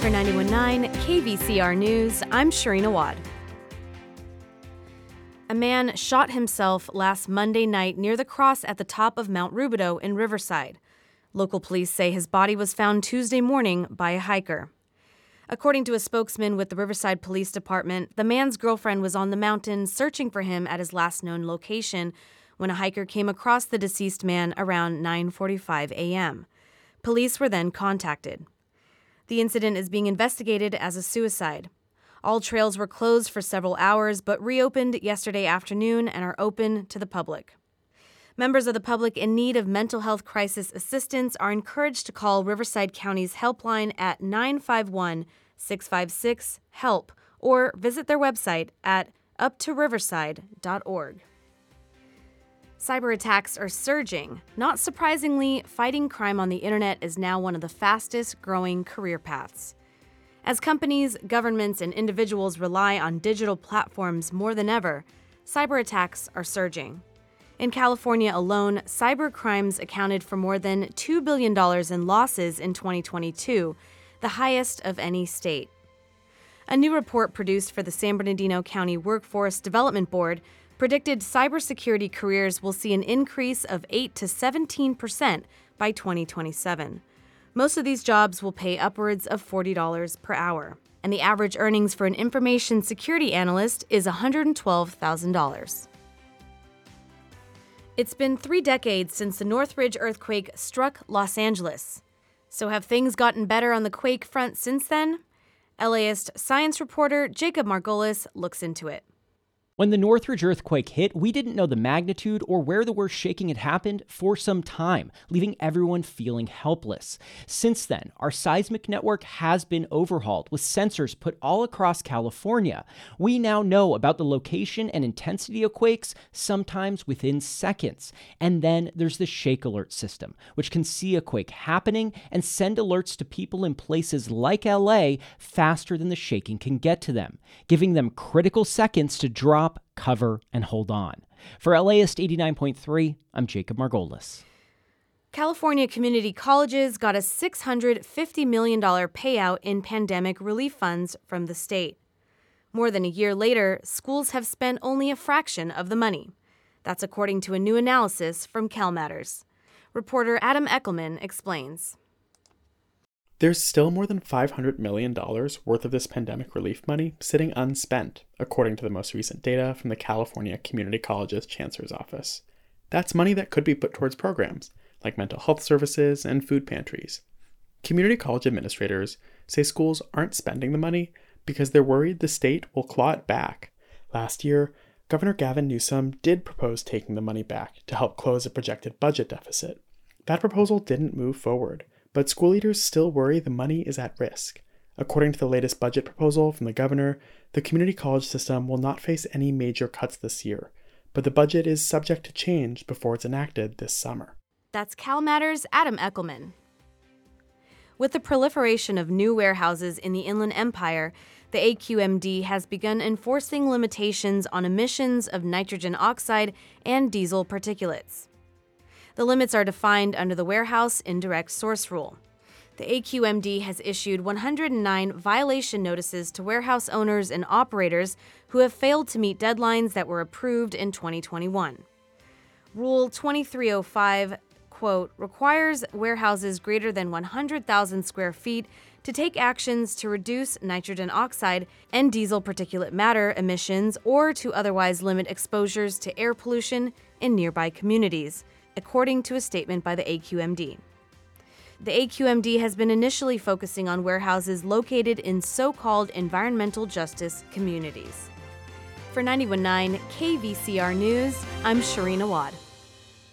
For 91.9 KVCR News, I'm Sharina Wad. A man shot himself last Monday night near the cross at the top of Mount Rubidoux in Riverside. Local police say his body was found Tuesday morning by a hiker. According to a spokesman with the Riverside Police Department, the man's girlfriend was on the mountain searching for him at his last known location when a hiker came across the deceased man around 9:45 a.m. Police were then contacted. The incident is being investigated as a suicide. All trails were closed for several hours but reopened yesterday afternoon and are open to the public. Members of the public in need of mental health crisis assistance are encouraged to call Riverside County's helpline at 951 656 HELP or visit their website at uptoriverside.org. Cyber attacks are surging. Not surprisingly, fighting crime on the internet is now one of the fastest growing career paths. As companies, governments, and individuals rely on digital platforms more than ever, cyber attacks are surging. In California alone, cyber crimes accounted for more than $2 billion in losses in 2022, the highest of any state. A new report produced for the San Bernardino County Workforce Development Board predicted cybersecurity careers will see an increase of 8 to 17 percent by 2027. Most of these jobs will pay upwards of $40 per hour, and the average earnings for an information security analyst is $112,000. It's been three decades since the Northridge earthquake struck Los Angeles. So, have things gotten better on the quake front since then? LAist science reporter Jacob Margolis looks into it. When the Northridge earthquake hit, we didn't know the magnitude or where the worst shaking had happened for some time, leaving everyone feeling helpless. Since then, our seismic network has been overhauled with sensors put all across California. We now know about the location and intensity of quakes, sometimes within seconds. And then there's the Shake Alert system, which can see a quake happening and send alerts to people in places like LA faster than the shaking can get to them, giving them critical seconds to drop cover, and hold on. For LAist 89.3, I'm Jacob Margolis. California community colleges got a $650 million payout in pandemic relief funds from the state. More than a year later, schools have spent only a fraction of the money. That's according to a new analysis from CalMatters. Reporter Adam Echelman explains. There's still more than $500 million worth of this pandemic relief money sitting unspent, according to the most recent data from the California Community Colleges Chancellor's Office. That's money that could be put towards programs like mental health services and food pantries. Community college administrators say schools aren't spending the money because they're worried the state will claw it back. Last year, Governor Gavin Newsom did propose taking the money back to help close a projected budget deficit. That proposal didn't move forward but school leaders still worry the money is at risk. According to the latest budget proposal from the governor, the community college system will not face any major cuts this year, but the budget is subject to change before it's enacted this summer. That's CalMatters' Adam Echelman. With the proliferation of new warehouses in the Inland Empire, the AQMD has begun enforcing limitations on emissions of nitrogen oxide and diesel particulates. The limits are defined under the Warehouse Indirect Source Rule. The AQMD has issued 109 violation notices to warehouse owners and operators who have failed to meet deadlines that were approved in 2021. Rule 2305 quote, requires warehouses greater than 100,000 square feet to take actions to reduce nitrogen oxide and diesel particulate matter emissions or to otherwise limit exposures to air pollution in nearby communities according to a statement by the AQMD. The AQMD has been initially focusing on warehouses located in so called environmental justice communities. For 919 KVCR News, I'm Sharina Wad.